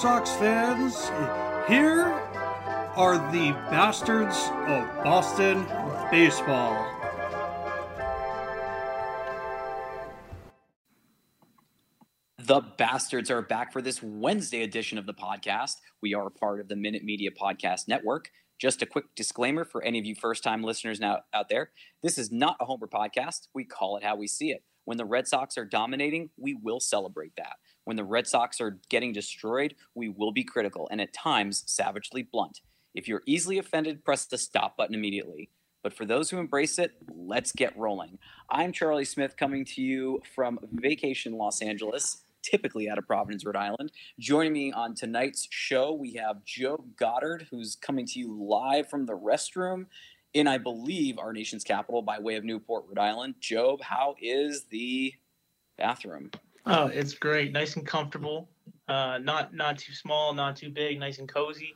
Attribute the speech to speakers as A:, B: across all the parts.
A: Sox fans. Here are the bastards of Boston baseball.
B: The Bastards are back for this Wednesday edition of the podcast. We are part of the Minute Media Podcast Network. Just a quick disclaimer for any of you first time listeners now out there this is not a Homer podcast. We call it how we see it. When the Red Sox are dominating, we will celebrate that. When the Red Sox are getting destroyed, we will be critical and at times savagely blunt. If you're easily offended, press the stop button immediately. But for those who embrace it, let's get rolling. I'm Charlie Smith coming to you from vacation Los Angeles, typically out of Providence, Rhode Island. Joining me on tonight's show, we have Joe Goddard, who's coming to you live from the restroom in, I believe, our nation's capital by way of Newport, Rhode Island. Job, how is the bathroom?
C: Oh, it's great, nice and comfortable. Uh, not not too small, not too big, nice and cozy.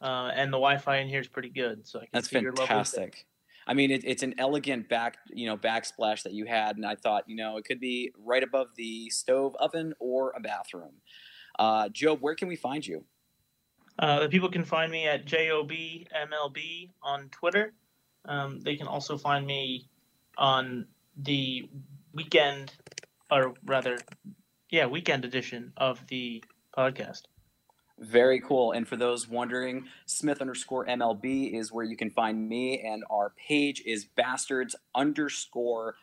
C: Uh, and the Wi-Fi in here is pretty good, so I can
B: That's
C: see your
B: fantastic. I mean, it, it's an elegant back, you know, backsplash that you had, and I thought, you know, it could be right above the stove oven or a bathroom. Uh, Job, where can we find you?
C: Uh, the people can find me at jobmlb on Twitter. Um, they can also find me on the weekend, or rather, yeah, weekend edition of the podcast.
B: Very cool. And for those wondering, Smith underscore MLB is where you can find me, and our page is bastards underscore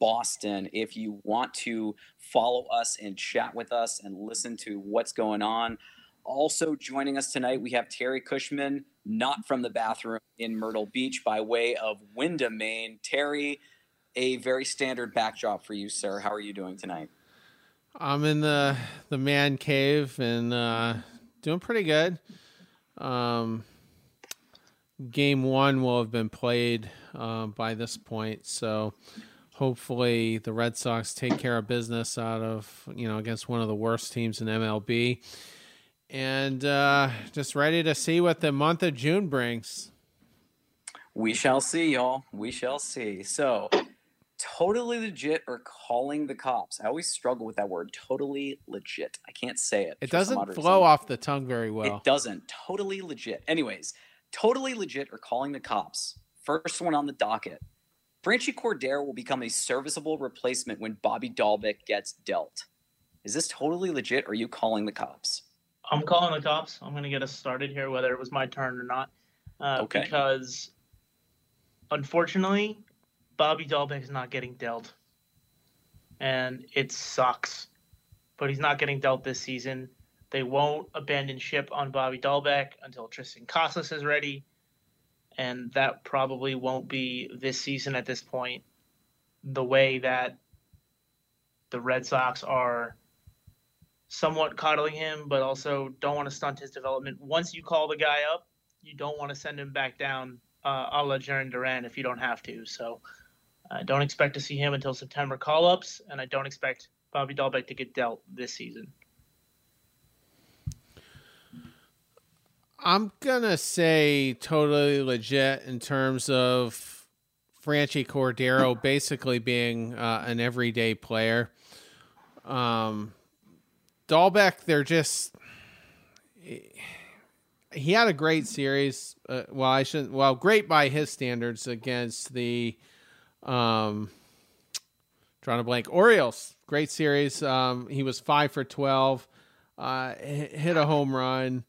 B: Boston. If you want to follow us and chat with us and listen to what's going on. Also joining us tonight, we have Terry Cushman, not from the bathroom in Myrtle Beach, by way of Windham, Maine. Terry, a very standard backdrop for you, sir. How are you doing tonight?
D: I'm in the the man cave and uh, doing pretty good. Um, game one will have been played uh, by this point, so hopefully the Red Sox take care of business out of you know against one of the worst teams in MLB, and uh, just ready to see what the month of June brings.
B: We shall see, y'all. We shall see. So, totally legit or calling the cops. I always struggle with that word. Totally legit. I can't say it.
D: It doesn't flow
B: reason.
D: off the tongue very well.
B: It doesn't. Totally legit. Anyways, totally legit or calling the cops. First one on the docket. Franchy Cordero will become a serviceable replacement when Bobby Dalbec gets dealt. Is this totally legit or are you calling the cops?
C: I'm calling the cops. I'm going to get us started here, whether it was my turn or not. Uh,
B: Okay.
C: Because unfortunately, Bobby Dalbec is not getting dealt. And it sucks. But he's not getting dealt this season. They won't abandon ship on Bobby Dalbec until Triston Casas is ready. And that probably won't be this season at this point. The way that the Red Sox are somewhat coddling him, but also don't want to stunt his development. Once you call the guy up, you don't want to send him back down uh, a la Jarren Duran if you don't have to. So I don't expect to see him until September call ups, and I don't expect Bobby Dalbec to get dealt this season.
D: I'm gonna say totally legit in terms of Franchy Cordero basically being uh, an everyday player. Um, Dahlbeck, they're just he had a great series. Uh, well, I shouldn't. Well, great by his standards against the um, trying to blank Orioles. Great series. Um, he was five for twelve. Uh, hit a home run.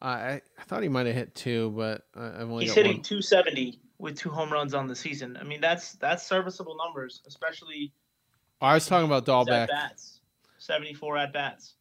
D: Uh, I, I thought he might have hit two, but I've only
C: He's
D: got
C: hitting
D: one.
C: 270 with two home runs on the season. I mean, that's that's serviceable numbers, especially
D: I was talking about Dalbec.
C: at bats. 74 at bats.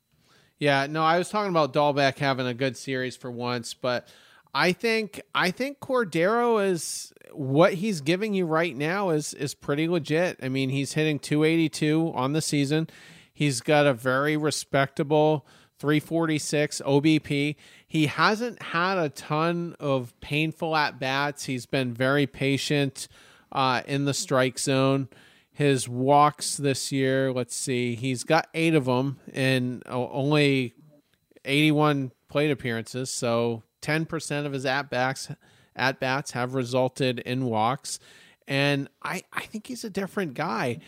D: Yeah, no, I was talking about Dalbec having a good series for once, but I think I think Cordero is what he's giving you right now is is pretty legit. I mean, he's hitting 282 on the season. He's got a very respectable 346 OBP. He hasn't had a ton of painful at bats. He's been very patient uh, in the strike zone. His walks this year, let's see, he's got eight of them in only 81 plate appearances. So 10% of his at bats at bats have resulted in walks. And I, I think he's a different guy.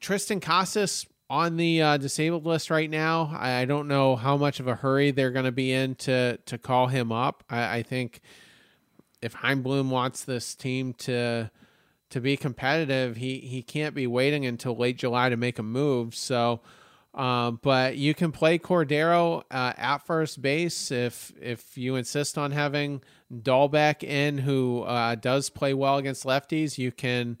D: Triston Casas on the uh, disabled list right now. I, I, don't know how much of a hurry they're going to be in to to call him up. I, I think if Chaim Bloom wants this team to to be competitive, he he can't be waiting until late July to make a move. So, um, but you can play Cordero uh, at first base if if you insist on having Dalbec in, who uh, does play well against lefties. You can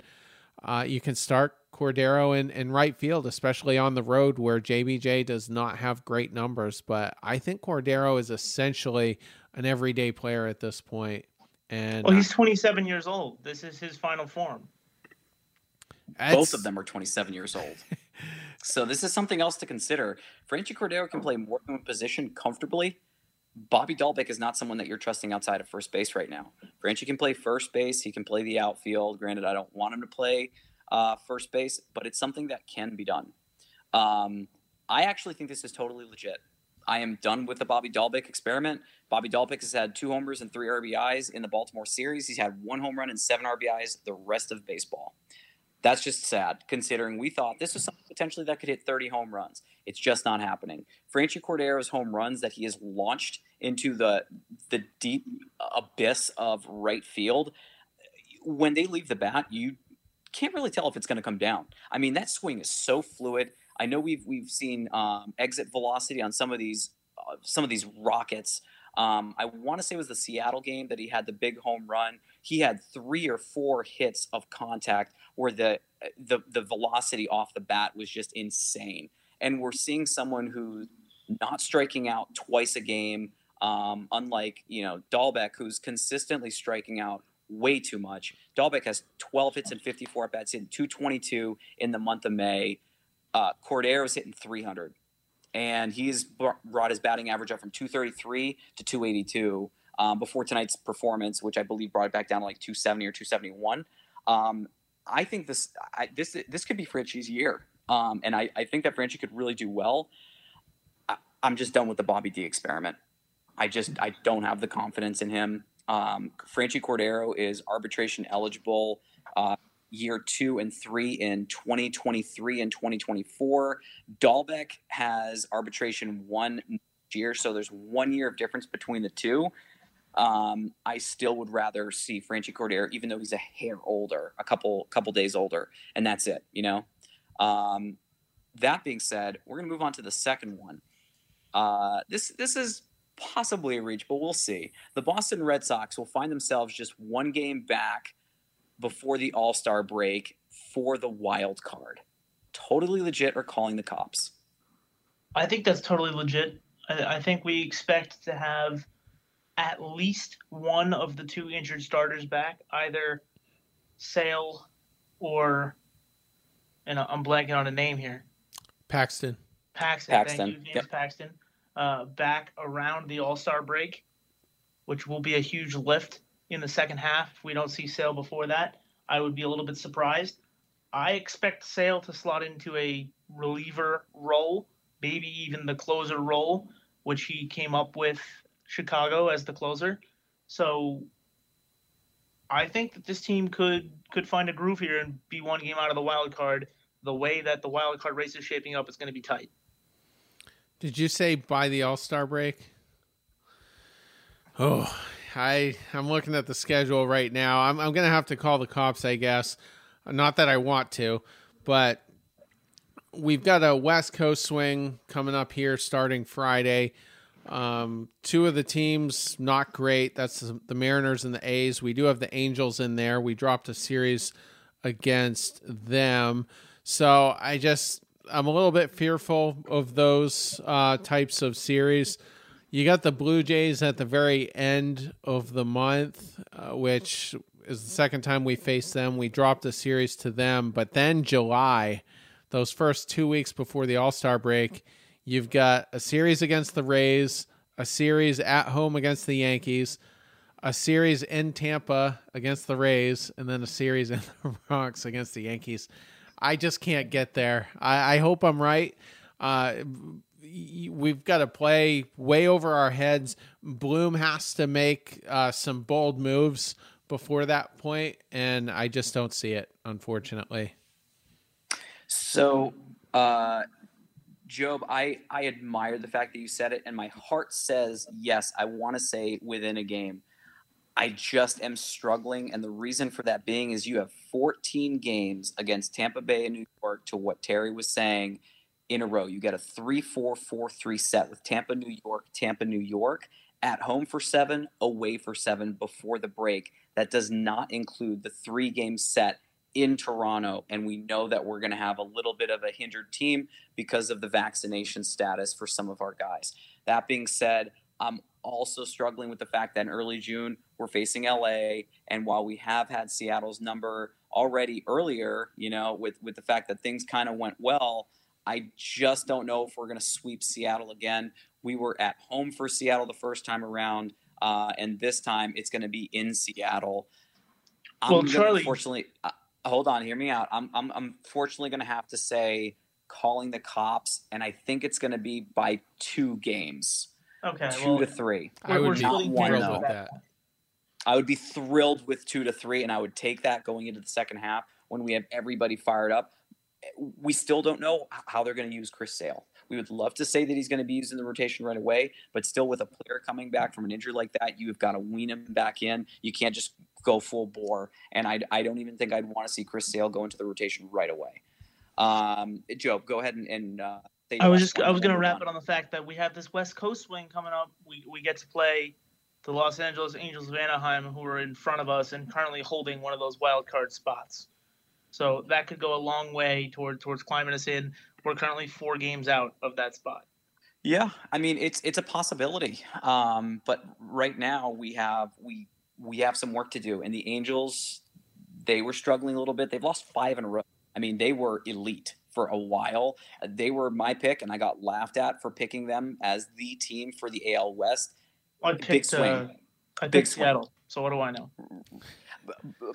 D: uh, you can start Cordero in, in right field, especially on the road where JBJ does not have great numbers. But I think Cordero is essentially an everyday player at this point. And
C: well, he's 27 years old. This is his final form.
B: Both of them are 27 years old. so this is something else to consider. Franchy Cordero can play more than one position comfortably. Bobby Dalbec is not someone that you're trusting outside of first base right now. Franchy can play first base. He can play the outfield. Granted, I don't want him to play uh, first base, but it's something that can be done. Um, I actually think this is totally legit. I am done with the Bobby Dalbec experiment. Bobby Dalbec has had two homers and three RBIs in the Baltimore series. He's had one home run and seven RBIs the rest of baseball. That's just sad, considering we thought this was something potentially that could hit 30 home runs. It's just not happening. Franchy Cordero's home runs that he has launched into the the deep abyss of right field, when they leave the bat, you can't really tell if it's going to come down. I mean, that swing is so fluid. I know we've we've seen um, exit velocity on some of these uh, some of these rockets. Um, I want to say it was the Seattle game that he had the big home run. He had three or four hits of contact where the the the velocity off the bat was just insane. And we're seeing someone who's not striking out twice a game, um, unlike you know Dalbec, who's consistently striking out way too much. Dalbec has 12 hits and 54 at bats in 222 in the month of May. Uh, Cordero is hitting 300, and he's brought his batting average up from 233 to 282 um, before tonight's performance, which I believe brought it back down to like 270 or 271. Um, I think this I, this this could be Franchy's year, um, and I, I think that Franchy could really do well. I, I'm just done with the Bobby D experiment. I just I don't have the confidence in him. Um, Franchy Cordero is arbitration eligible uh, year two and three in 2023 and 2024. Dalbec has arbitration one year, so there's one year of difference between the two. Um, I still would rather see Franchy Cordero, even though he's a hair older, a couple couple days older, and that's it. You know. Um, that being said, we're gonna move on to the second one. Uh, this this is possibly a reach, but we'll see. The Boston Red Sox will find themselves just one game back before the All Star break for the wild card. Totally legit or calling the cops?
C: I think that's totally legit. I, I think we expect to have at least one of the two injured starters back, either Sale or, and I'm blanking on a name here.
D: Paxton.
C: Paxton. Paxton. Thank you, James yep. Paxton uh, back around the All Star break, which will be a huge lift in the second half. If we don't see Sale before that, I would be a little bit surprised. I expect Sale to slot into a reliever role, maybe even the closer role, which he came up with Chicago as the closer. So I think that this team could could find a groove here and be one game out of the wild card. The way that the wild card race is shaping up is going to be tight.
D: Did you say by the All Star break? Oh, I I'm looking at the schedule right now. I'm I'm gonna have to call the cops, I guess. Not that I want to, but we've got a West Coast swing coming up here starting Friday. Um, two of the teams not great. That's the Mariners and the A's. We do have the Angels in there. We dropped a series against them. So I just I'm a little bit fearful of those uh, types of series. You got the Blue Jays at the very end of the month, uh, which is the second time we faced them. We dropped a series to them, but then July, those first two weeks before the All Star break, You've got a series against the Rays, a series at home against the Yankees, a series in Tampa against the Rays, and then a series in the Bronx against the Yankees. I just can't get there. I, I hope I'm right. Uh, we've got to play way over our heads. Bloom has to make uh, some bold moves before that point, and I just don't see it, unfortunately.
B: So, uh, Job, I, I admire the fact that you said it, and my heart says yes. I want to say within a game. I just am struggling, and the reason for that being is you have 14 games against Tampa Bay and New York. To what Terry was saying, in a row, you get a three-four-four-three set with Tampa, New York, Tampa, New York, at home for seven, away for seven before the break. That does not include the three-game set in Toronto, and we know that we're going to have a little bit of a hindered team because of the vaccination status for some of our guys. That being said, I'm also struggling with the fact that in early June we're facing LA, and while we have had Seattle's number already earlier, you know, with with the fact that things kind of went well, I just don't know if we're going to sweep Seattle again. We were at home for Seattle the first time around, uh, and this time it's going to be in Seattle. I'm
C: Well,
B: gonna,
C: Charlie-
B: unfortunately, uh, hold on, hear me out. I'm I'm, I'm fortunately going to have to say calling the cops, and I think it's going to be by two games,
C: Okay,
B: two
C: well,
B: to three.
D: I would
C: we're
D: be
C: splitting
B: one,
D: thrilled
B: though.
D: with that.
B: I would be thrilled with two to three, and I would take that going into the second half when we have everybody fired up. We still don't know how they're going to use Chris Sale. We would love to say that he's going to be used in the rotation right away, but still, with a player coming back from an injury like that, you have got to wean him back in. You can't just go full bore. And I, I don't even think I'd want to see Chris Sale go into the rotation right away. Um, Joe, go ahead and. and uh, say
C: I was just I was gonna wrap
B: done.
C: it on the fact that we have this West Coast swing coming up. We we get to play the Los Angeles Angels of Anaheim, who are in front of us and currently holding one of those wild card spots. So that could go a long way toward towards climbing us in. We're currently four games out of that spot.
B: Yeah, I mean it's it's a possibility, um, but right now we have we we have some work to do. And the Angels, they were struggling a little bit. They've lost five in a row. I mean, they were elite for a while. They were my pick, and I got laughed at for picking them as the team for the AL West.
C: I
B: Big
C: picked
B: swing.
C: uh, I
B: Big
C: picked
B: swing.
C: Seattle. So what do I know?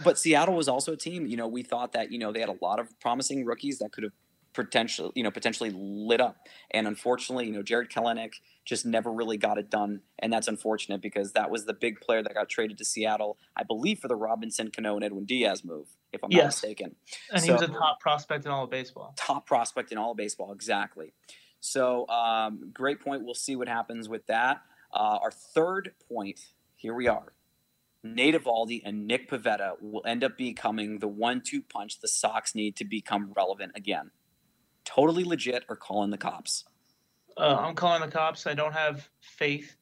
B: But Seattle was also a team. You know, we thought that you know they had a lot of promising rookies that could have potentially you know potentially lit up. And unfortunately, you know, Jarred Kelenic just never really got it done, and that's unfortunate because that was the big player that got traded to Seattle, I believe, for the Robinson Cano and Edwin Diaz move, if I'm not
C: Yes.
B: mistaken.
C: And he was a top prospect in all of baseball.
B: top prospect in all of baseball. Exactly. So, um, great point. We'll see what happens with that. Uh, our third point here we are. Nate Eovaldi and Nick Pivetta will end up becoming the one two punch the Sox need to become relevant again. Totally legit or calling the cops.
C: Uh, I'm calling the cops. I don't have faith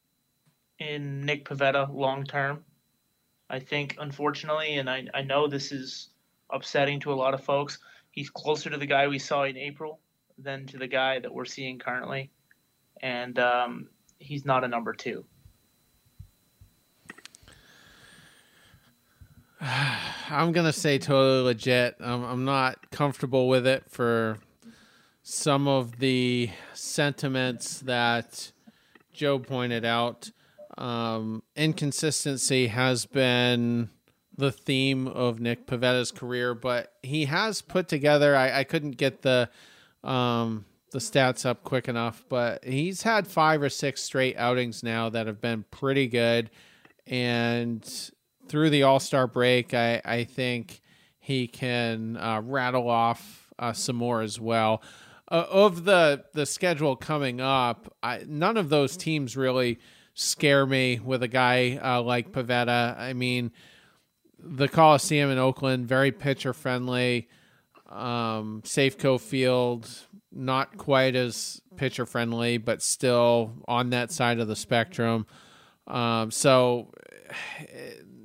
C: in Nick Pivetta long term. I think, unfortunately, and I, I know this is upsetting to a lot of folks, he's closer to the guy we saw in April than to the guy that we're seeing currently. And um, he's not a number two.
D: I'm gonna say totally legit. I'm, I'm not comfortable with it for some of the sentiments that Joe pointed out. Um, inconsistency has been the theme of Nick Pivetta's career, but he has put together. I, I couldn't get the um, the stats up quick enough, but he's had five or six straight outings now that have been pretty good, and through the All Star break, I, I think he can uh, rattle off uh, some more as well. Uh, of the the schedule coming up, I, none of those teams really scare me with a guy uh, like Pivetta. I mean, the Coliseum in Oakland, very pitcher friendly. Um, Safeco Field, not quite as pitcher friendly, but still on that side of the spectrum. Um, so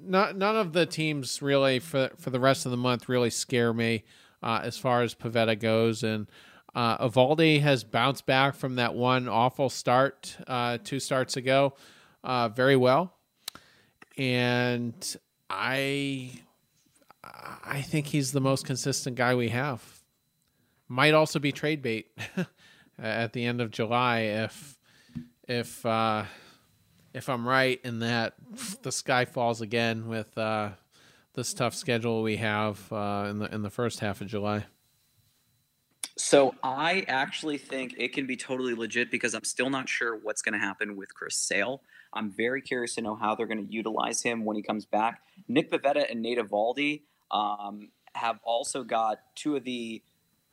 D: not, none of the teams really for for the rest of the month really scare me uh, as far as Pivetta goes. And uh, Eovaldi has bounced back from that one awful start uh, two starts ago uh, very well, and I I think he's the most consistent guy we have. Might also be trade bait. at the end of July if if uh, if I'm right in that the sky falls again with uh, this tough schedule we have uh, in the in the first half of July.
B: So I actually think it can be totally legit because I'm still not sure what's going to happen with Chris Sale. I'm very curious to know how they're going to utilize him when he comes back. Nick Pivetta and Nate Eovaldi um, have also got two of the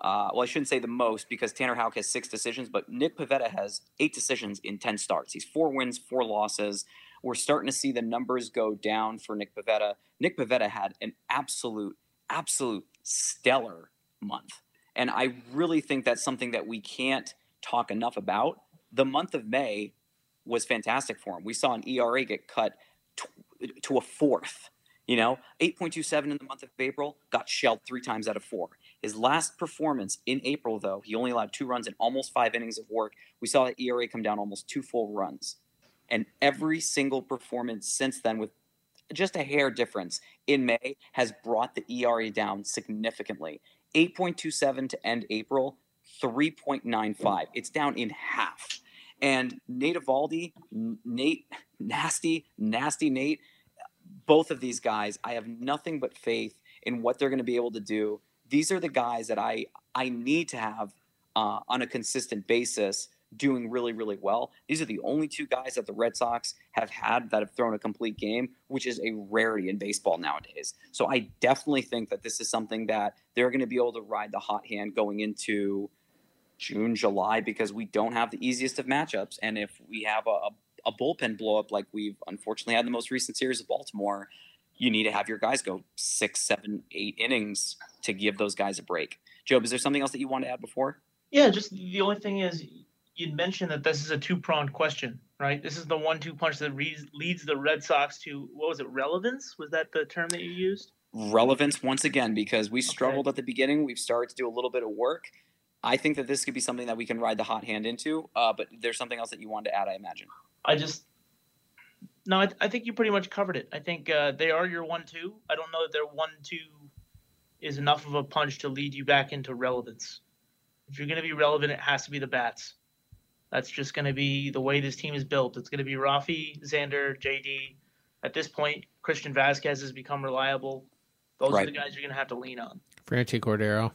B: uh, well, I shouldn't say the most because Tanner Houck has six decisions, but Nick Pivetta has eight decisions in 10 starts. He's four wins, four losses. We're starting to see the numbers go down for Nick Pivetta. Nick Pivetta had an absolute, absolute stellar month. And I really think that's something that we can't talk enough about. The month of May was fantastic for him. We saw an ERA get cut to, to a fourth. You know, 8.27 in the month of April, got shelled three times out of four. His last performance in April, though, he only allowed two runs in almost five innings of work. We saw the ERA come down almost two full runs. And every single performance since then, with just a hair difference in May, has brought the ERA down significantly. 8.27 to end April, 3.95. It's down in half. And Nate Eovaldi, Nate, nasty, nasty Nate, both of these guys, I have nothing but faith in what they're going to be able to do these are the guys that I I need to have uh, on a consistent basis doing really really well. These are the only two guys that the Red Sox have had that have thrown a complete game, which is a rarity in baseball nowadays. So I definitely think that this is something that they're going to be able to ride the hot hand going into June, July because we don't have the easiest of matchups, and if we have a, a bullpen blow up like we've unfortunately had in the most recent series of Baltimore, you need to have your guys go six, seven, eight innings to give those guys a break. Job, is there something else that you want to add before?
C: Yeah, just the only thing is you'd mentioned that this is a two pronged question, right? This is the one two punch that reads, leads the Red Sox to what was it, relevance? Was that the term that you used?
B: Relevance once again, because we struggled okay. at the beginning. We've started to do a little bit of work. I think that this could be something that we can ride the hot hand into. Uh, but there's something else that you wanted to add, I imagine.
C: I just no, I, I, think you pretty much covered it. I think uh, they are your one-two. I don't know that their one-two is enough of a punch to lead you back into relevance. If you're going to be relevant, it has to be the bats. That's just going to be the way this team is built. It's going to be Rafi, Xander, JD. At this point, Christian Vasquez has become reliable. Those right. are the guys you're going to have to lean on.
D: Franchy Cordero.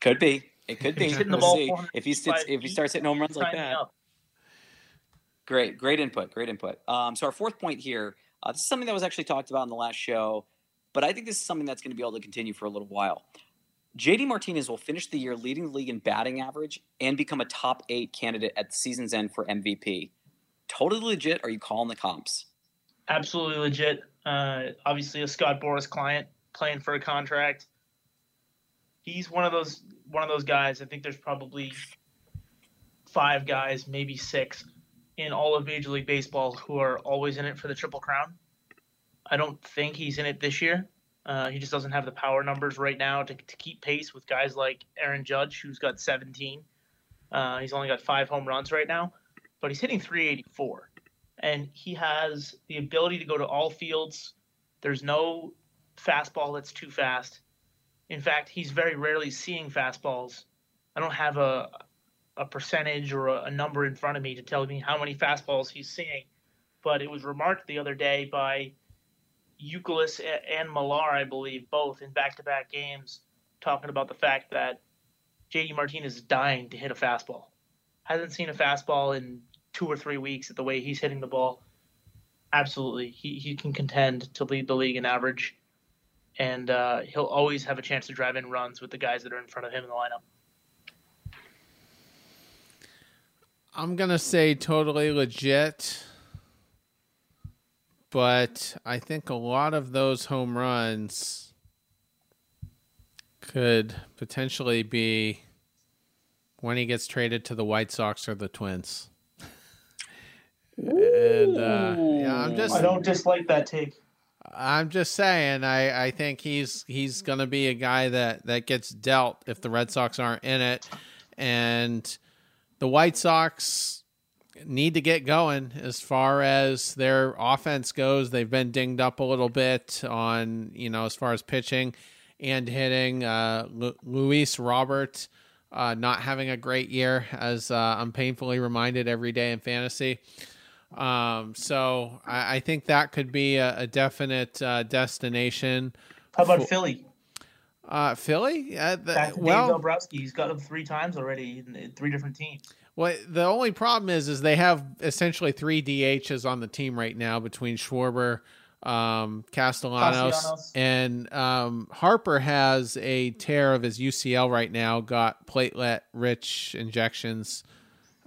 B: Could be. It could be. hitting the ball if he sits, if he starts hitting home runs like that. Up. Great, great input, great input. Um, so our fourth point here, uh, this is something that was actually talked about in the last show, but I think this is something that's going to be able to continue for a little while. JD Martinez will finish the year leading the league in batting average and become a top eight candidate at the season's end for MVP. Totally legit. Are you calling the comps?
C: Absolutely legit. Uh, obviously, a Scott Boras client playing for a contract. He's one of those one of those guys. I think there's probably five guys, maybe six, in all of Major League Baseball who are always in it for the Triple Crown. I don't think he's in it this year. Uh, he just doesn't have the power numbers right now to, to keep pace with guys like Aaron Judge, who's got 17. Uh, he's only got five home runs right now, but he's hitting 384. And he has the ability to go to all fields. There's no fastball that's too fast. In fact, he's very rarely seeing fastballs. I don't have a, a percentage or a, a, number in front of me to tell me how many fastballs he's seeing, but it was remarked the other day by Youkilis and Millar, I believe, both in back-to-back games, talking about the fact that JD Martinez is dying to hit a fastball. Hasn't seen a fastball in two or three weeks at the way he's hitting the ball. Absolutely, he he can contend to lead the league in average, and uh, he'll always have a chance to drive in runs with the guys that are in front of him in the lineup.
D: I'm gonna say totally legit, but I think a lot of those home runs could potentially be when he gets traded to the White Sox or the Twins.
C: and uh, yeah, I'm just I don't dislike that take.
D: I'm just saying I, I think he's he's gonna be a guy that, that gets dealt if the Red Sox aren't in it. And the White Sox need to get going as far as their offense goes. They've been dinged up a little bit on, you know, as far as pitching and hitting. Uh, Luis Robert uh, not having a great year, as uh, I'm painfully reminded every day in fantasy. Um, so I, I think that could be a, a definite uh, destination.
C: How about
D: for-
C: Philly?
D: Uh, Philly? Uh, the, well,
C: Dave Dombrowski. He's got them three times already in, in three different teams.
D: Well, the only problem is, is they have essentially three DHs on the team right now between Schwarber, um, Castellanos,
C: Castellanos.
D: and um, Harper has a tear of his UCL right now. Got platelet-rich injections.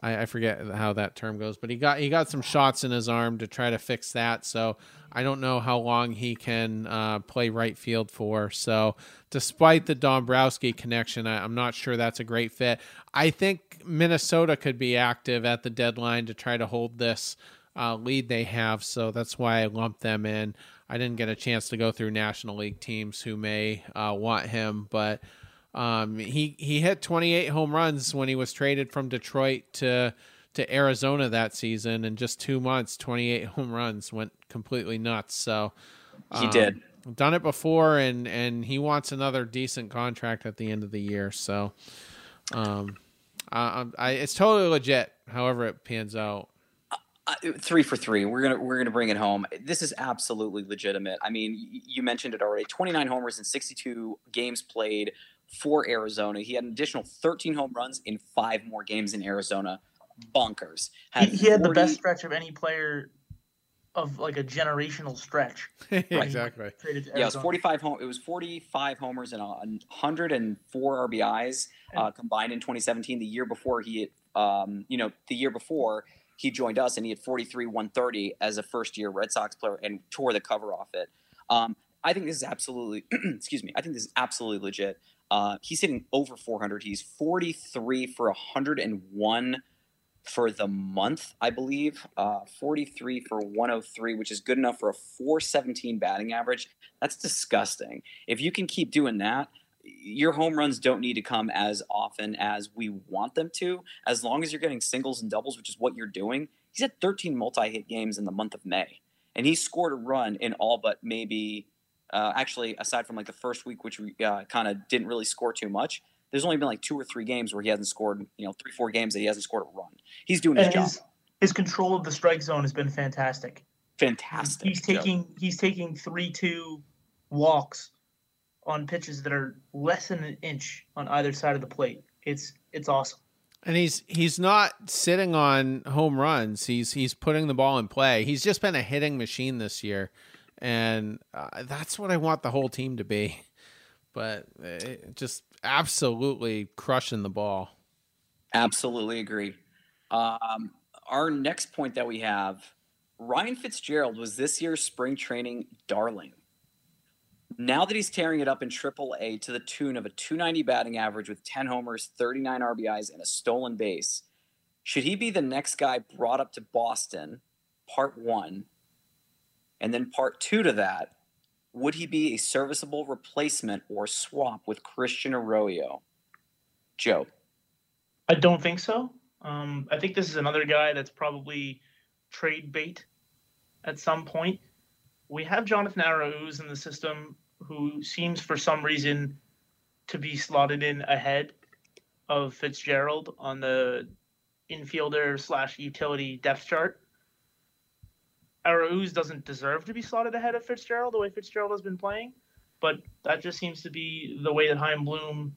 D: I, I forget how that term goes, but he got he got some shots in his arm to try to fix that. So I don't know how long he can uh, play right field for. So despite the Dombrowski connection, I, I'm not sure that's a great fit. I think Minnesota could be active at the deadline to try to hold this uh, lead they have. So that's why I lumped them in. I didn't get a chance to go through National League teams who may uh, want him, but um, he he hit 28 home runs when he was traded from Detroit to to Arizona that season. In just two months, 28 home runs went completely nuts. So
B: He
D: um,
B: did.
D: done it before, and and he wants another decent contract at the end of the year. So, um, I, I it's totally legit. However, it pans out.
B: Uh, three for three. We're gonna we're gonna bring it home. This is absolutely legitimate. I mean, you mentioned it already. Twenty nine homers in sixty two games played for Arizona. He had an additional thirteen home runs in five more games in Arizona. Bonkers.
C: He, he had the best stretch of any player of like a generational stretch.
D: exactly.
C: Traded
B: Yeah, it was 45 home. It was 45 homers and a 104 RBIs uh, combined in 2017. The year before he, um, you know, the year before he joined us, and he had 43 130 as a first year Red Sox player and tore the cover off it. Um, I think this is absolutely, excuse me. I think this is absolutely legit. Uh, he's hitting over 400. He's 43 for 101 for the month, I believe. Uh, 43 for 103, which is good enough for a 417 batting average. That's disgusting. If you can keep doing that, your home runs don't need to come as often as we want them to. As long as you're getting singles and doubles, which is what you're doing. He's had 13 multi hit games in the month of May, and he scored a run in all but maybe, uh, actually, aside from like the first week, which we uh, kind of didn't really score too much. There's only been like two or three games where he hasn't scored, you know, three, four games that he hasn't scored a run. He's doing his
C: and
B: job.
C: his, his control of the strike zone has been fantastic.
B: Fantastic.
C: He's
B: Joe.
C: taking he's taking three two walks on pitches that are less than an inch on either side of the plate. It's it's awesome.
D: And he's he's not sitting on home runs. He's he's putting the ball in play. He's just been a hitting machine this year, and uh, that's what I want the whole team to be. But uh, just absolutely crushing the ball.
B: Absolutely agree. Um, our next point that we have Ryan Fitzgerald was this year's spring training darling. Now that he's tearing it up in AAA to the tune of a 290 batting average with 10 homers, 39 RBIs, and a stolen base, should he be the next guy brought up to Boston, part one? And then part two to that, would he be a serviceable replacement or swap with Christian Arroyo? Joe.
C: I don't think so. Um, I think this is another guy that's probably trade bait at some point. We have Jonathan Arauz in the system who seems for some reason to be slotted in ahead of Fitzgerald on the infielder slash utility depth chart. Arauz doesn't deserve to be slotted ahead of Fitzgerald the way Fitzgerald has been playing, but that just seems to be the way that Chaim Bloom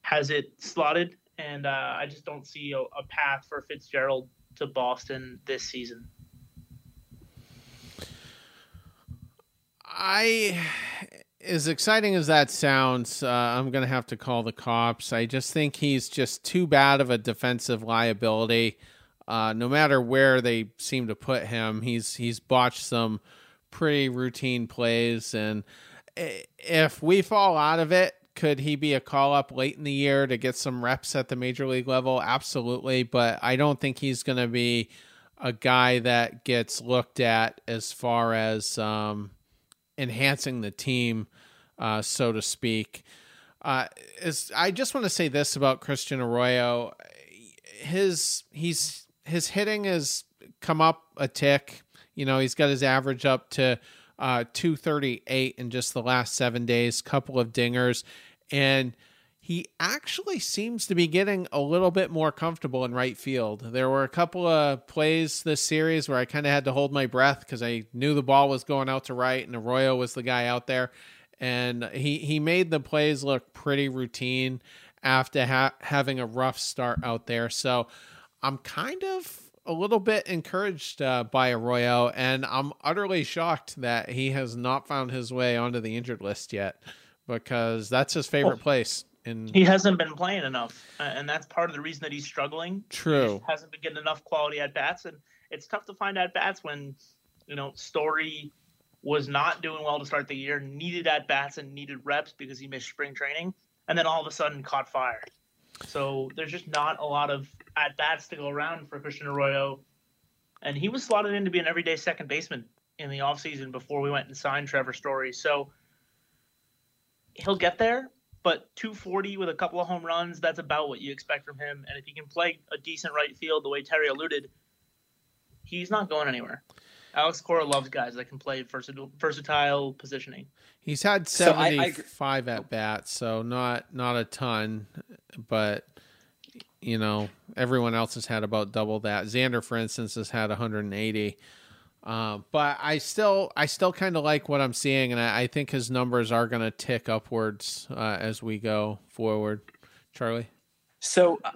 C: has it slotted, and uh, I just don't see a, a path for Fitzgerald to Boston this season.
D: I, as exciting as that sounds, uh, I'm going to have to call the cops. I just think he's just too bad of a defensive liability. Uh, no matter where they seem to put him, he's he's botched some pretty routine plays, and if we fall out of it, could he be a call up late in the year to get some reps at the major league level? Absolutely, but I don't think he's going to be a guy that gets looked at as far as um, enhancing the team, uh, so to speak. Uh, is I just want to say this about Christian Arroyo. His he's his hitting has come up a tick. You know, he's got his average up to uh, 238 in just the last seven days, couple of dingers, and he actually seems to be getting a little bit more comfortable in right field. There were a couple of plays this series where I kind of had to hold my breath because I knew the ball was going out to right and Arroyo was the guy out there. And he, he made the plays look pretty routine after ha- having a rough start out there. So I'm kind of a little bit encouraged uh, by Arroyo, and I'm utterly shocked that he has not found his way onto the injured list yet because that's his favorite place. In
C: he hasn't been playing enough, and that's part of the reason that he's struggling.
D: True,
C: he hasn't been getting enough quality at bats, and it's tough to find at bats when you know Story was not doing well to start the year, needed at bats and needed reps because he missed spring training, and then all of a sudden caught fire. So there's just not a lot of at bats to go around for Christian Arroyo. And he was slotted in to be an everyday second baseman in the offseason before we went and signed Trevor Story. So he'll get there, but 240 with a couple of home runs, that's about what you expect from him. And if he can play a decent right field the way Terry alluded, he's not going anywhere. Alex Cora loves guys that can play versatile, versatile positioning.
D: He's had 75 so I, I, at bats, so not not a ton, but you know, everyone else has had about double that. Xander, for instance, has had 180. Uh, but I still, I still kind of like what I'm seeing, and I, I think his numbers are going to tick upwards uh, as we go forward. Charlie.
B: So uh,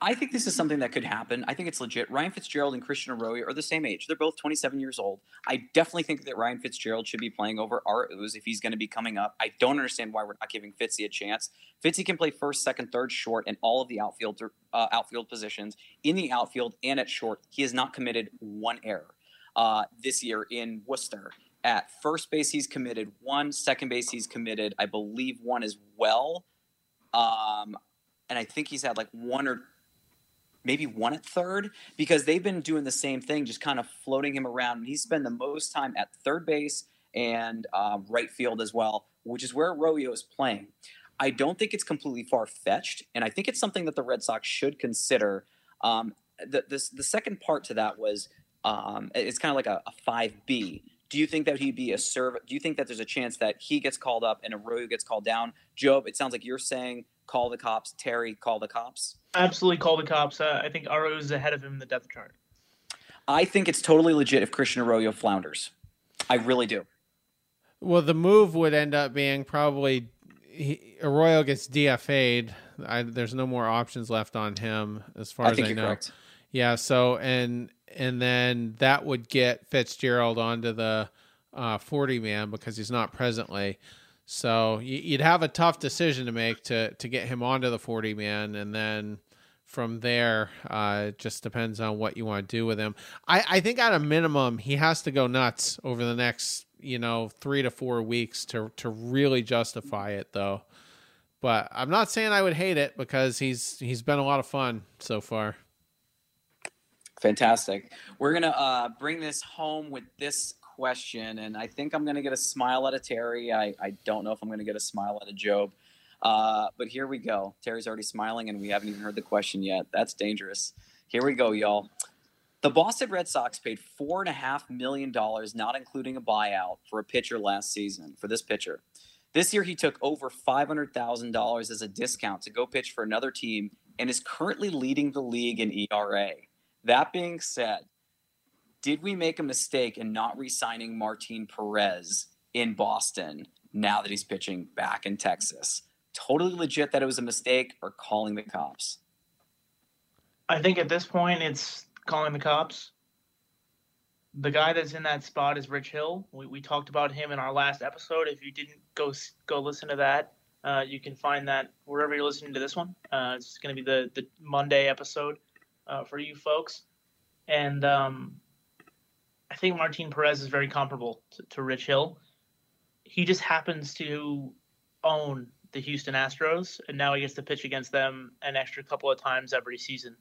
B: I think this is something that could happen. I think it's legit. Ryan Fitzgerald and Christian Arroyo are the same age. They're both 27 years old. I definitely think that Ryan Fitzgerald should be playing over Arauz if he's going to be coming up. I don't understand why we're not giving Fitzy a chance. Fitzy can play first, second, third, short, and all of the outfield uh, outfield positions in the outfield and at short. He has not committed one error uh, this year in Worcester. At first base, he's committed one. Second base, he's committed, I believe, one as well. Um, and I think he's had like one or maybe one at third because they've been doing the same thing, just kind of floating him around. And he's spent the most time at third base and uh, right field as well, which is where Arroyo is playing. I don't think it's completely far fetched, and I think it's something that the Red Sox should consider. Um, the, the, the second part to that was um, it's kind of like a, a five B do you think that he'd be a serve? Do you think that there's a chance that he gets called up and Arroyo gets called down? Job, it sounds like you're saying call the cops. Terry, call the cops.
C: Absolutely, call the cops. Uh, I think Arroyo is ahead of him in the depth chart.
B: I think it's totally legit if Christian Arroyo flounders. I really do.
D: Well, the move would end up being probably he, Arroyo gets DFA'd. I, there's no more options left on him as far I as I know. Correct. Yeah. So and and then that would get Fitzgerald onto the uh, 40 man because he's not presently. So you'd have a tough decision to make to to get him onto the 40 man, and then from there, uh, it just depends on what you want to do with him. I, I think at a minimum, he has to go nuts over the next you know three to four weeks to to really justify it, though. But I'm not saying I would hate it because he's he's been a lot of fun so far.
B: Fantastic. We're gonna uh, bring this home with this question, and I think I'm gonna get a smile out of Terry. I, I don't know if I'm gonna get a smile out of Job, uh, but here we go. Terry's already smiling, and we haven't even heard the question yet. That's dangerous. Here we go, y'all. The Boston Red Sox paid four and a half million dollars, not including a buyout, for a pitcher last season. For this pitcher, this year he took over five hundred thousand dollars as a discount to go pitch for another team, and is currently leading the league in ERA. That being said, did we make a mistake in not re-signing Martin Perez in Boston now that he's pitching back in Texas? Totally legit that it was a mistake or calling the cops?
C: I think at this point it's calling the cops. The guy that's in that spot is Rich Hill. We, we talked about him in our last episode. If you didn't go go listen to that, uh, you can find that wherever you're listening to this one. Uh, it's going to be the the Monday episode uh, for you folks. And um, I think Martin Perez is very comparable to, to Rich Hill. He just happens to own the Houston Astros, and now he gets to pitch against them an extra couple of times every season.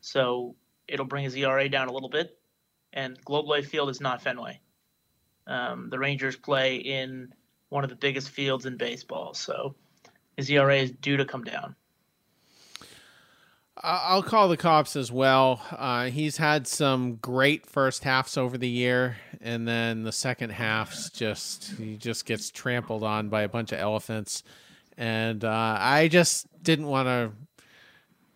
C: So it'll bring his ERA down a little bit. And Globe Life Field is not Fenway. Um, the Rangers play in one of the biggest fields in baseball, so his ERA is due to come down.
D: I'll call the cops as well. Uh, he's had some great first halves over the year, and then the second half's just he just gets trampled on by a bunch of elephants, and uh, I just didn't want to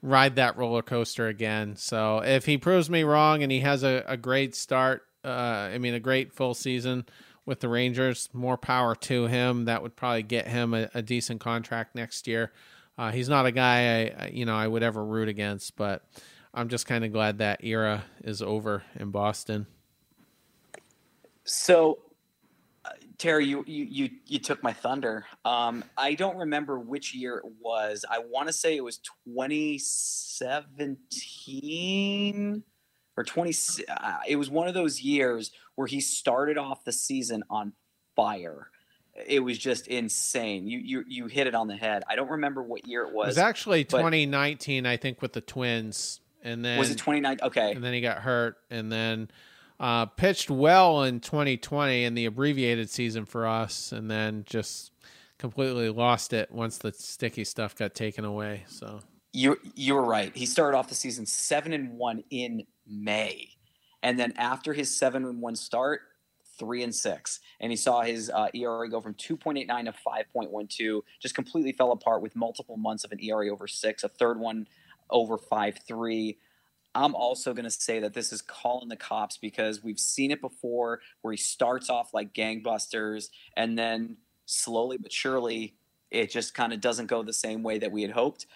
D: ride that roller coaster again. So if he proves me wrong and he has a, a great start, uh, I mean, a great full season with the Rangers, more power to him. That would probably get him a, a decent contract next year. Uh, he's not a guy I, you know, I would ever root against, but I'm just kind of glad that era is over in Boston.
B: So Terry, you, you you you took my thunder. Um, I don't remember which year it was. I want to say it was 2017 or 20. Uh, it was one of those years where he started off the season on fire. It was just insane. You you you hit it on the head. I don't remember what year it was.
D: It was actually 2019, I think, with the Twins, and then
B: was it 2019? Okay,
D: and then he got hurt, and then uh, pitched well in 2020 in the abbreviated season for us, and then just completely lost it once the sticky stuff got taken away. So
B: you you were right. He started off the season seven and one in May, and then after his seven and one start, three and six, and he saw his uh, ERA go from 2.89 to 5.12. Just completely fell apart with multiple months of an ERA over six, a third one over five three. I'm also going to say that this is calling the cops because we've seen it before where he starts off like gangbusters and then slowly but surely it just kind of doesn't go the same way that we had hoped.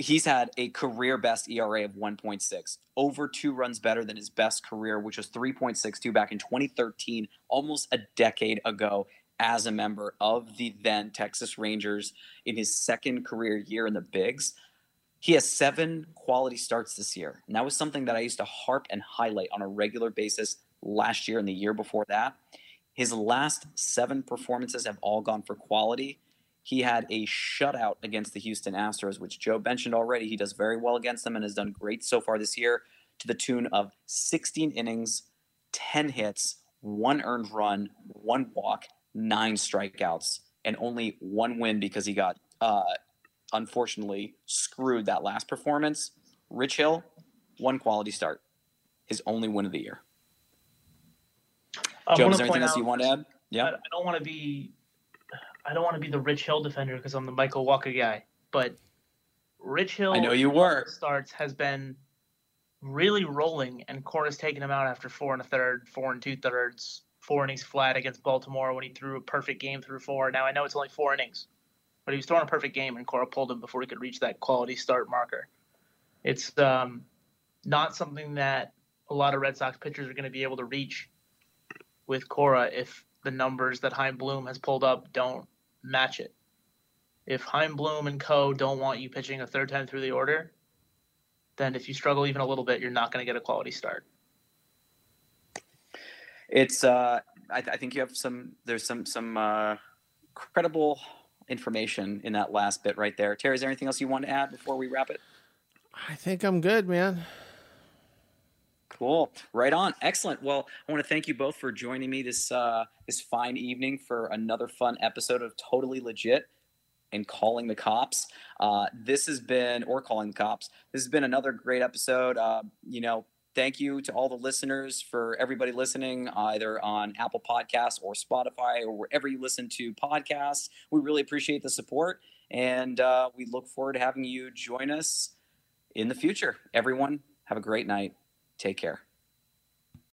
B: He's had a career best ERA of 1.6, over two runs better than his best career, which was 3.62 back in 2013, almost a decade ago, as a member of the then Texas Rangers in his second career year in the Bigs. He has seven quality starts this year. And that was something that I used to harp and highlight on a regular basis last year and the year before that. His last seven performances have all gone for quality. He had a shutout against the Houston Astros, which Joe mentioned already. He does very well against them and has done great so far this year to the tune of 16 innings, 10 hits, one earned run, one walk, nine strikeouts, and only one win because he got uh, unfortunately screwed that last performance. Rich Hill, one quality start, his only win of the year.
C: I
B: Joe, is there anything else you want to add? Yeah.
C: I don't want to be, I don't want to be the Rich Hill defender because I'm the Michael Wacha guy. But Rich Hill,
B: I know you were.
C: starts has been really rolling, and Cora's taken him out after four and a third, four and two thirds, four innings flat against Baltimore when he threw a perfect game through four. Now I know it's only four innings, but he was throwing a perfect game, and Cora pulled him before he could reach that quality start marker. It's um, not something that a lot of Red Sox pitchers are going to be able to reach with Cora if the numbers that Chaim Bloom has pulled up don't match it. If Chaim Bloom and co don't want you pitching a third time through the order, then if you struggle even a little bit, you're not going to get a quality start.
B: It's. Uh, I, th- I think you have some. There's some some uh, credible information in that last bit right there. Terry, is there anything else you want to add before we wrap it?
D: I think I'm good, man.
B: Cool. Right on. Excellent. Well, I want to thank you both for joining me this uh, this fine evening for another fun episode of Totally Legit and calling the cops. Uh, this has been, or calling the cops. This has been another great episode. Uh, you know, thank you to all the listeners for everybody listening, either on Apple Podcasts or Spotify or wherever you listen to podcasts. We really appreciate the support, and uh, we look forward to having you join us in the future. Everyone, have a great night. Take care.